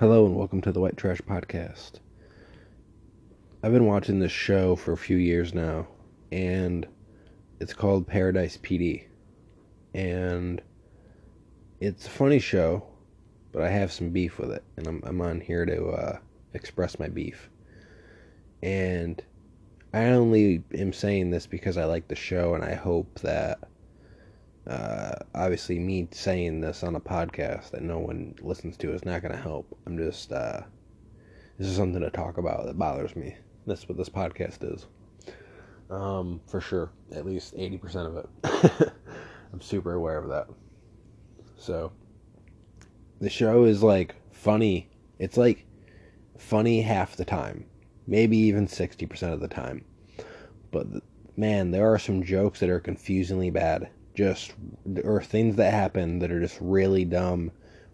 Hello and welcome to the White Trash Podcast. I've been watching this show for a few years now, and it's called Paradise PD. And it's a funny show, but I have some beef with it, and I'm, I'm on here to uh, express my beef. And I only am saying this because I like the show, and I hope that uh, obviously me saying this on a podcast that no one listens to is not going to help. I'm just uh, this is something to talk about that bothers me. That's what this podcast is. Um, for sure, at least eighty percent of it. I'm super aware of that. So the show is like funny. It's like funny half the time, maybe even sixty percent of the time. But man, there are some jokes that are confusingly bad just or things that happen that are just really dumb,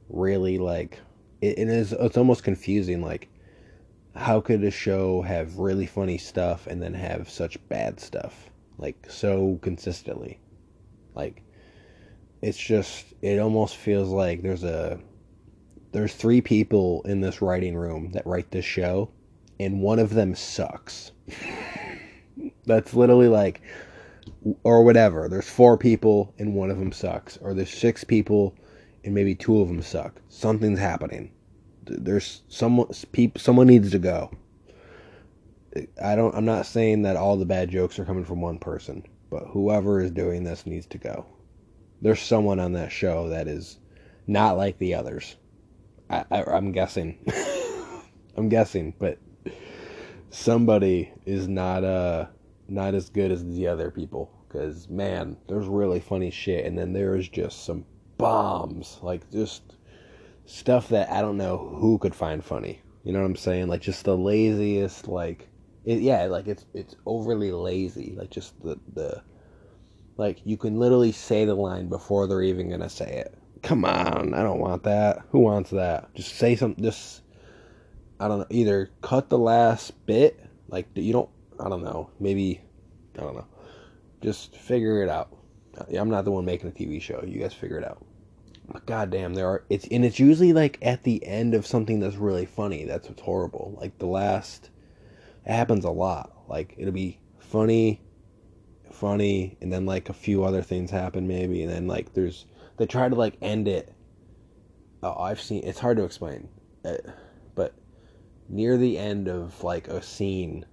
really like it, it is it's almost confusing like how could a show have really funny stuff and then have such bad stuff like so consistently? Like it's just it almost feels like there's a there's three people in this writing room that write this show and one of them sucks. That's literally like or whatever. There's four people and one of them sucks, or there's six people and maybe two of them suck. Something's happening. There's someone someone needs to go. I don't I'm not saying that all the bad jokes are coming from one person, but whoever is doing this needs to go. There's someone on that show that is not like the others. I, I I'm guessing. I'm guessing, but somebody is not uh not as good as the other people because man there's really funny shit and then there's just some bombs like just stuff that i don't know who could find funny you know what i'm saying like just the laziest like it, yeah like it's it's overly lazy like just the the like you can literally say the line before they're even gonna say it come on i don't want that who wants that just say something just i don't know either cut the last bit like you don't I don't know. Maybe I don't know. Just figure it out. I'm not the one making a TV show. You guys figure it out. But goddamn, there are it's and it's usually like at the end of something that's really funny. That's what's horrible. Like the last, it happens a lot. Like it'll be funny, funny, and then like a few other things happen maybe, and then like there's they try to like end it. Oh, I've seen. It's hard to explain, uh, but near the end of like a scene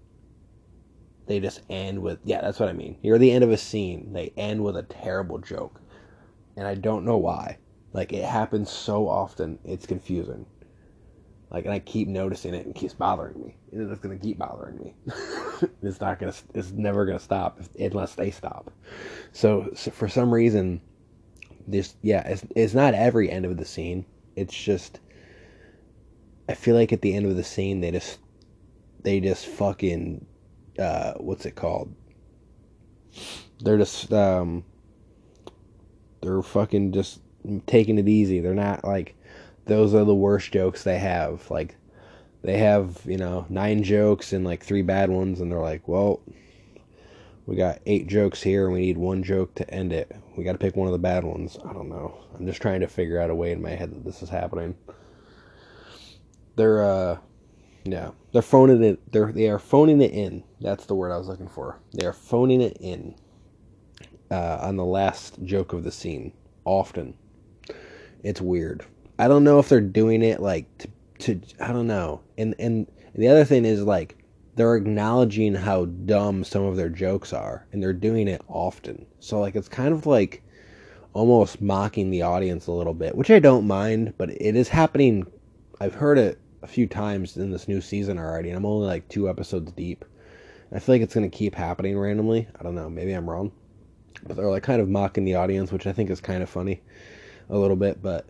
they just end with yeah that's what i mean. You're the end of a scene they end with a terrible joke. And i don't know why. Like it happens so often it's confusing. Like and i keep noticing it and keeps bothering me. And it's going to keep bothering me. It's not going to it's never going to stop unless they stop. So, so for some reason this yeah it's, it's not every end of the scene. It's just i feel like at the end of the scene they just they just fucking uh, what's it called? They're just um, they're fucking just taking it easy. They're not like those are the worst jokes they have. Like they have you know nine jokes and like three bad ones, and they're like, well, we got eight jokes here, and we need one joke to end it. We got to pick one of the bad ones. I don't know. I'm just trying to figure out a way in my head that this is happening. They're uh yeah, they're phoning it. They're they are phoning it in. That's the word I was looking for. They are phoning it in. Uh, on the last joke of the scene, often. It's weird. I don't know if they're doing it like to, to I don't know. And and the other thing is like they're acknowledging how dumb some of their jokes are, and they're doing it often. So like it's kind of like almost mocking the audience a little bit, which I don't mind, but it is happening. I've heard it a few times in this new season already, and I'm only like two episodes deep. I feel like it's going to keep happening randomly. I don't know. Maybe I'm wrong. But they're like kind of mocking the audience, which I think is kind of funny a little bit. But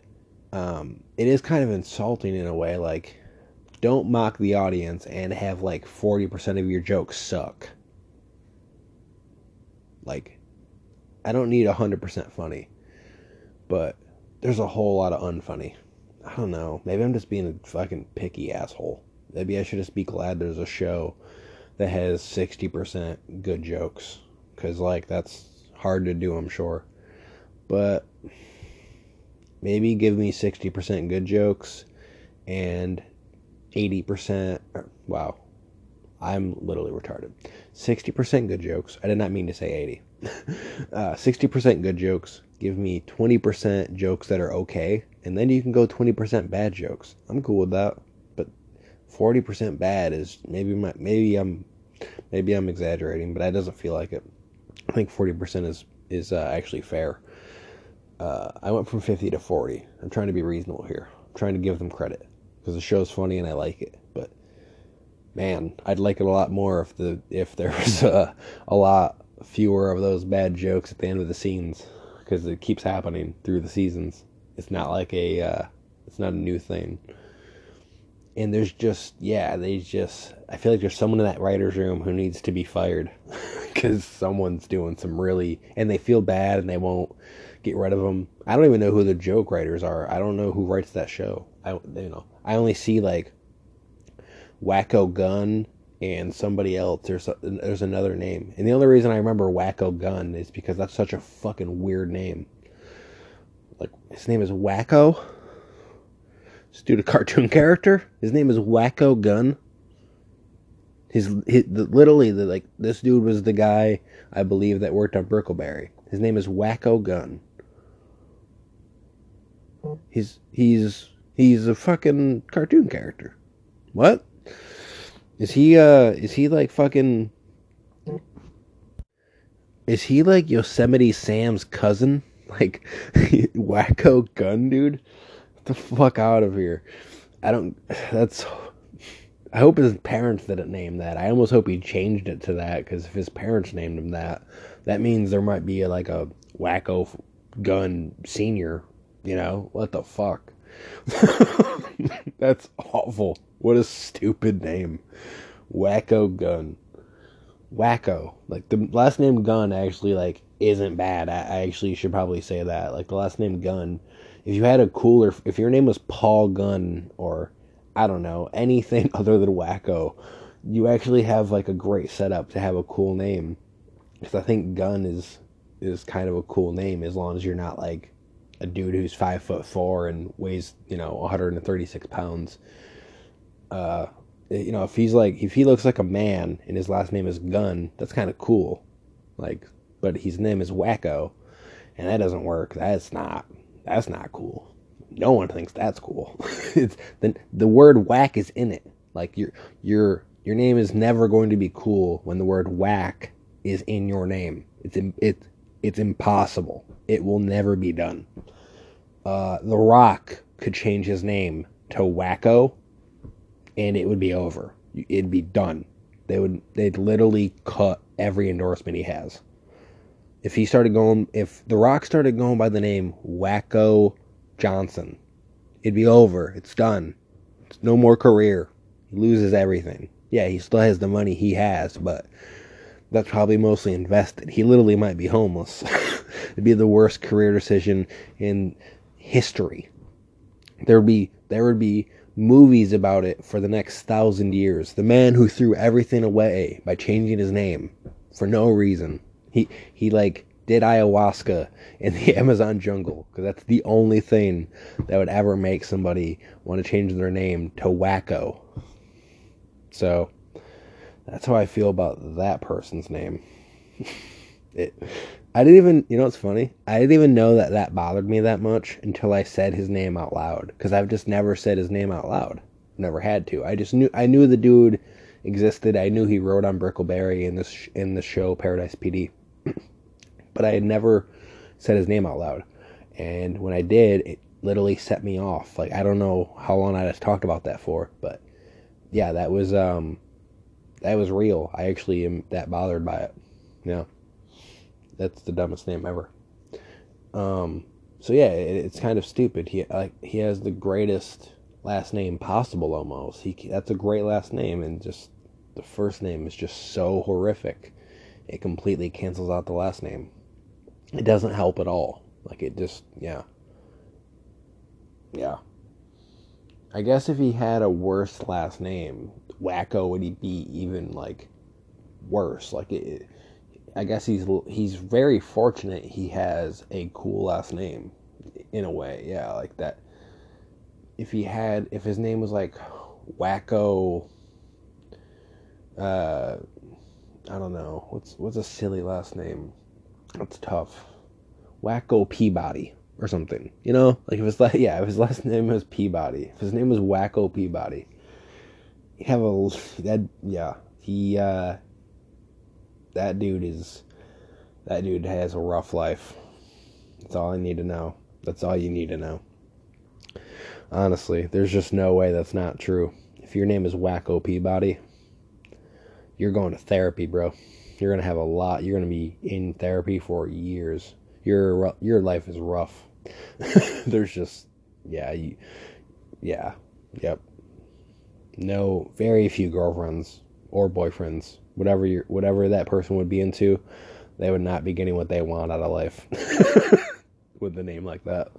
um, it is kind of insulting in a way. Like, don't mock the audience and have like 40% of your jokes suck. Like, I don't need 100% funny. But there's a whole lot of unfunny. I don't know. Maybe I'm just being a fucking picky asshole. Maybe I should just be glad there's a show that has 60% good jokes. Because, like, that's hard to do, I'm sure. But maybe give me 60% good jokes and 80%, wow, I'm literally retarded. 60% good jokes. I did not mean to say 80. uh, 60% good jokes. Give me 20% jokes that are okay. And then you can go 20% bad jokes. I'm cool with that. But 40% bad is maybe my, maybe I'm maybe I'm exaggerating, but that doesn't feel like it. I think 40% is is uh, actually fair. Uh, I went from 50 to 40. I'm trying to be reasonable here. I'm trying to give them credit because the show's funny and I like it. But man, I'd like it a lot more if the if there was a, a lot fewer of those bad jokes at the end of the scenes because it keeps happening through the seasons. It's not like a uh, it's not a new thing. And there's just yeah, they just I feel like there's someone in that writers room who needs to be fired because someone's doing some really and they feel bad and they won't get rid of them. I don't even know who the joke writers are. I don't know who writes that show. I you know I only see like Wacko Gun and somebody else. There's a, there's another name, and the only reason I remember Wacko Gun is because that's such a fucking weird name. Like his name is Wacko. This dude a cartoon character. His name is Wacko Gun. His, his the, literally the like this dude was the guy I believe that worked on Brickleberry. His name is Wacko Gun. He's he's he's a fucking cartoon character. What? Is he uh is he like fucking Is he like Yosemite Sam's cousin? Like wacko gun dude? Get the fuck out of here. I don't that's I hope his parents didn't name that. I almost hope he changed it to that because if his parents named him that, that means there might be a, like a wacko gun senior. You know what the fuck? That's awful. What a stupid name. Wacko Gun. Wacko. Like the last name Gun actually like isn't bad. I, I actually should probably say that. Like the last name Gun. If you had a cooler if your name was Paul Gun or I don't know, anything other than Wacko, you actually have like a great setup to have a cool name. Because I think Gun is is kind of a cool name as long as you're not like a dude who's five foot four and weighs you know 136 pounds uh, you know, if he's like, if he looks like a man and his last name is Gun, that's kind of cool. Like, but his name is Wacko, and that doesn't work. That's not, that's not cool. No one thinks that's cool. it's the the word whack is in it. Like your your your name is never going to be cool when the word whack is in your name. It's it it's impossible. It will never be done. Uh, the Rock could change his name to Wacko and it would be over. It'd be done. They would they'd literally cut every endorsement he has. If he started going if The Rock started going by the name Wacko Johnson, it'd be over. It's done. It's no more career. He loses everything. Yeah, he still has the money he has, but that's probably mostly invested. He literally might be homeless. It'd be the worst career decision in history. There would be there would be movies about it for the next thousand years. The man who threw everything away by changing his name for no reason. He he like did ayahuasca in the Amazon jungle because that's the only thing that would ever make somebody want to change their name to Wacko. So that's how I feel about that person's name. it I didn't even, you know what's funny? I didn't even know that that bothered me that much until I said his name out loud because I've just never said his name out loud. Never had to. I just knew I knew the dude existed. I knew he wrote on Brickleberry in this in the show Paradise PD. but I had never said his name out loud. And when I did, it literally set me off. Like I don't know how long I just talked about that for, but yeah, that was um that was real. I actually am that bothered by it. Yeah that's the dumbest name ever. Um, so yeah, it, it's kind of stupid. He like he has the greatest last name possible almost. He that's a great last name, and just the first name is just so horrific. It completely cancels out the last name. It doesn't help at all. Like it just yeah. Yeah. I guess if he had a worse last name, Wacko would he be even like worse? Like it, I guess he's he's very fortunate he has a cool last name in a way. Yeah, like that if he had if his name was like Wacko uh I don't know. What's what's a silly last name? That's tough. Wacko Peabody or something. You know? Like if his like yeah, if his last name was Peabody. If his name was Wacko Peabody. Have a that yeah. He uh that dude is that dude has a rough life. That's all I need to know. That's all you need to know. Honestly, there's just no way that's not true. If your name is Wacko Peabody, you're going to therapy, bro. You're gonna have a lot. You're gonna be in therapy for years. Your your life is rough. there's just yeah, you, yeah, yep. No, very few girlfriends or boyfriends, whatever you whatever that person would be into, they would not be getting what they want out of life with the name like that,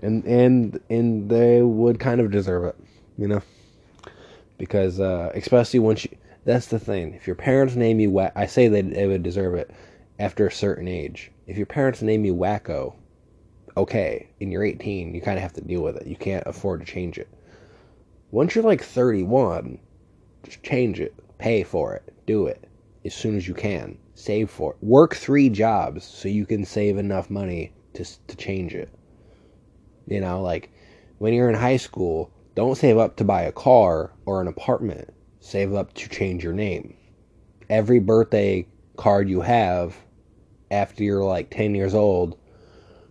and and and they would kind of deserve it, you know, because uh, especially once you. That's the thing. If your parents name you, I say that they would deserve it after a certain age. If your parents name you Wacko, okay, and you're 18, you kind of have to deal with it. You can't afford to change it. Once you're like 31, just change it. Pay for it. Do it as soon as you can. Save for it. Work three jobs so you can save enough money to to change it. You know, like when you're in high school, don't save up to buy a car or an apartment. Save up to change your name. Every birthday card you have after you're like 10 years old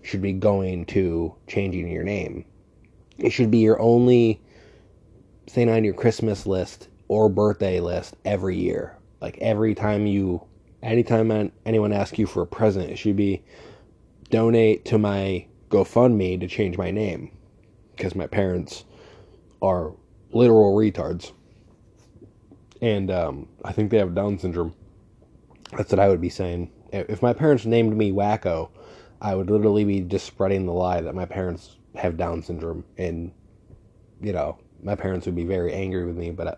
should be going to changing your name. It should be your only thing on your Christmas list or birthday list every year. Like every time you, anytime anyone asks you for a present, it should be donate to my GoFundMe to change my name because my parents are literal retards. And um, I think they have Down syndrome. That's what I would be saying. If my parents named me Wacko, I would literally be just spreading the lie that my parents have Down syndrome, and you know, my parents would be very angry with me. But I,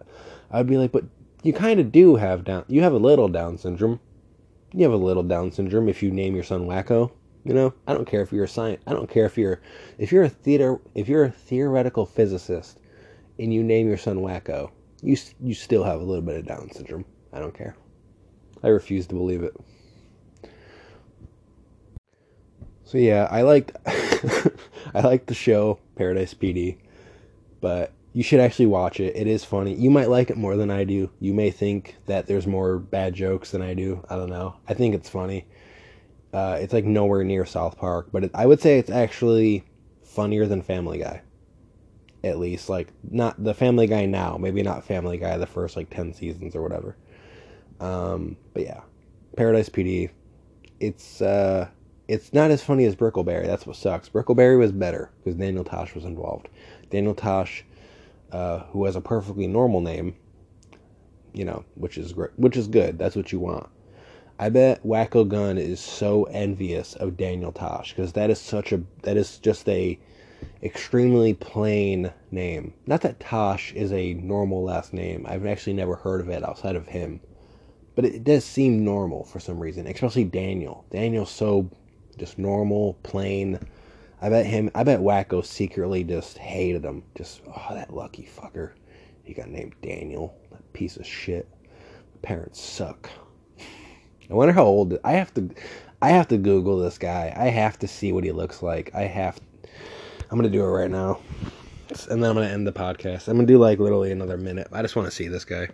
I would be like, but you kind of do have Down. You have a little Down syndrome. You have a little Down syndrome if you name your son Wacko. You know, I don't care if you're a science. I don't care if you're if you're a theater if you're a theoretical physicist, and you name your son Wacko. You you still have a little bit of Down syndrome. I don't care. I refuse to believe it. So yeah, I liked I liked the show Paradise PD, but you should actually watch it. It is funny. You might like it more than I do. You may think that there's more bad jokes than I do. I don't know. I think it's funny. Uh, it's like nowhere near South Park, but it, I would say it's actually funnier than Family Guy. At least, like not the Family Guy now, maybe not Family Guy the first like ten seasons or whatever. Um, but yeah, Paradise PD. It's uh, it's not as funny as Brickleberry. That's what sucks. Brickleberry was better because Daniel Tosh was involved. Daniel Tosh, uh, who has a perfectly normal name, you know, which is great, which is good. That's what you want. I bet Wacko Gun is so envious of Daniel Tosh because that is such a that is just a extremely plain name. Not that Tosh is a normal last name. I've actually never heard of it outside of him. But it does seem normal for some reason, especially Daniel. Daniel's so just normal, plain. I bet him. I bet Wacko secretly just hated him. Just oh, that lucky fucker. He got named Daniel. That piece of shit. Parents suck. I wonder how old. I have to. I have to Google this guy. I have to see what he looks like. I have. I'm gonna do it right now, and then I'm gonna end the podcast. I'm gonna do like literally another minute. I just want to see this guy.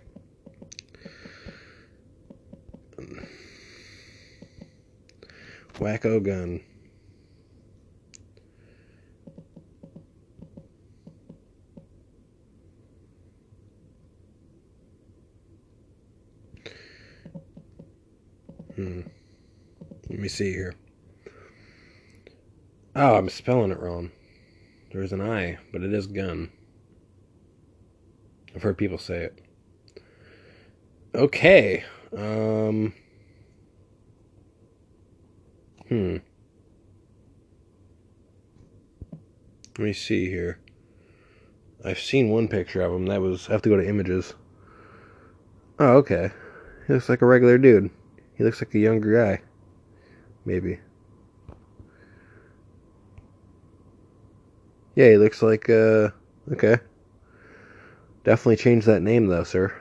Wacko gun. Hmm. Let me see here. Oh, I'm spelling it wrong. There's an I, but it is gun. I've heard people say it. Okay. Um. Hmm. Let me see here. I've seen one picture of him. That was. I have to go to images. Oh, okay. He looks like a regular dude. He looks like a younger guy. Maybe. Yeah, he looks like uh Okay. Definitely change that name though, sir.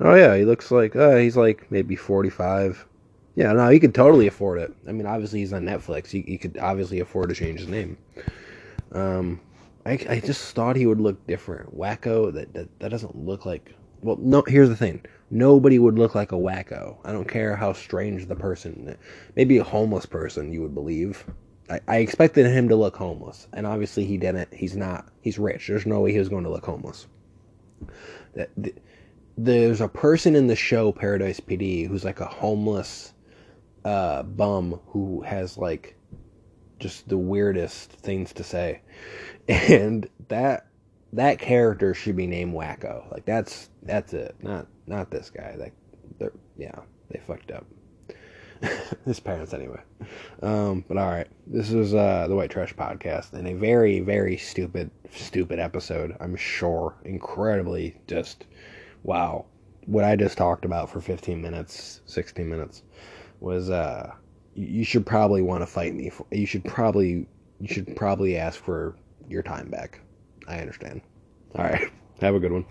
Oh yeah, he looks like uh, he's like maybe forty-five. Yeah, no, he could totally afford it. I mean, obviously he's on Netflix. He, he could obviously afford to change his name. Um, I, I just thought he would look different. Wacko, that, that that doesn't look like. Well, no. Here's the thing. Nobody would look like a wacko. I don't care how strange the person. Maybe a homeless person you would believe. I, I expected him to look homeless, and obviously he didn't. He's not. He's rich. There's no way he was going to look homeless. That there's a person in the show Paradise PD who's like a homeless uh, bum who has like just the weirdest things to say, and that that character should be named Wacko. Like that's that's it. Not not this guy. Like they're yeah they fucked up. His parents anyway. Um, but all right, this is uh, the White Trash podcast and a very very stupid stupid episode. I'm sure incredibly just wow what I just talked about for 15 minutes, 16 minutes was uh you should probably want to fight me. For, you should probably you should probably ask for your time back. I understand. All right. Have a good one.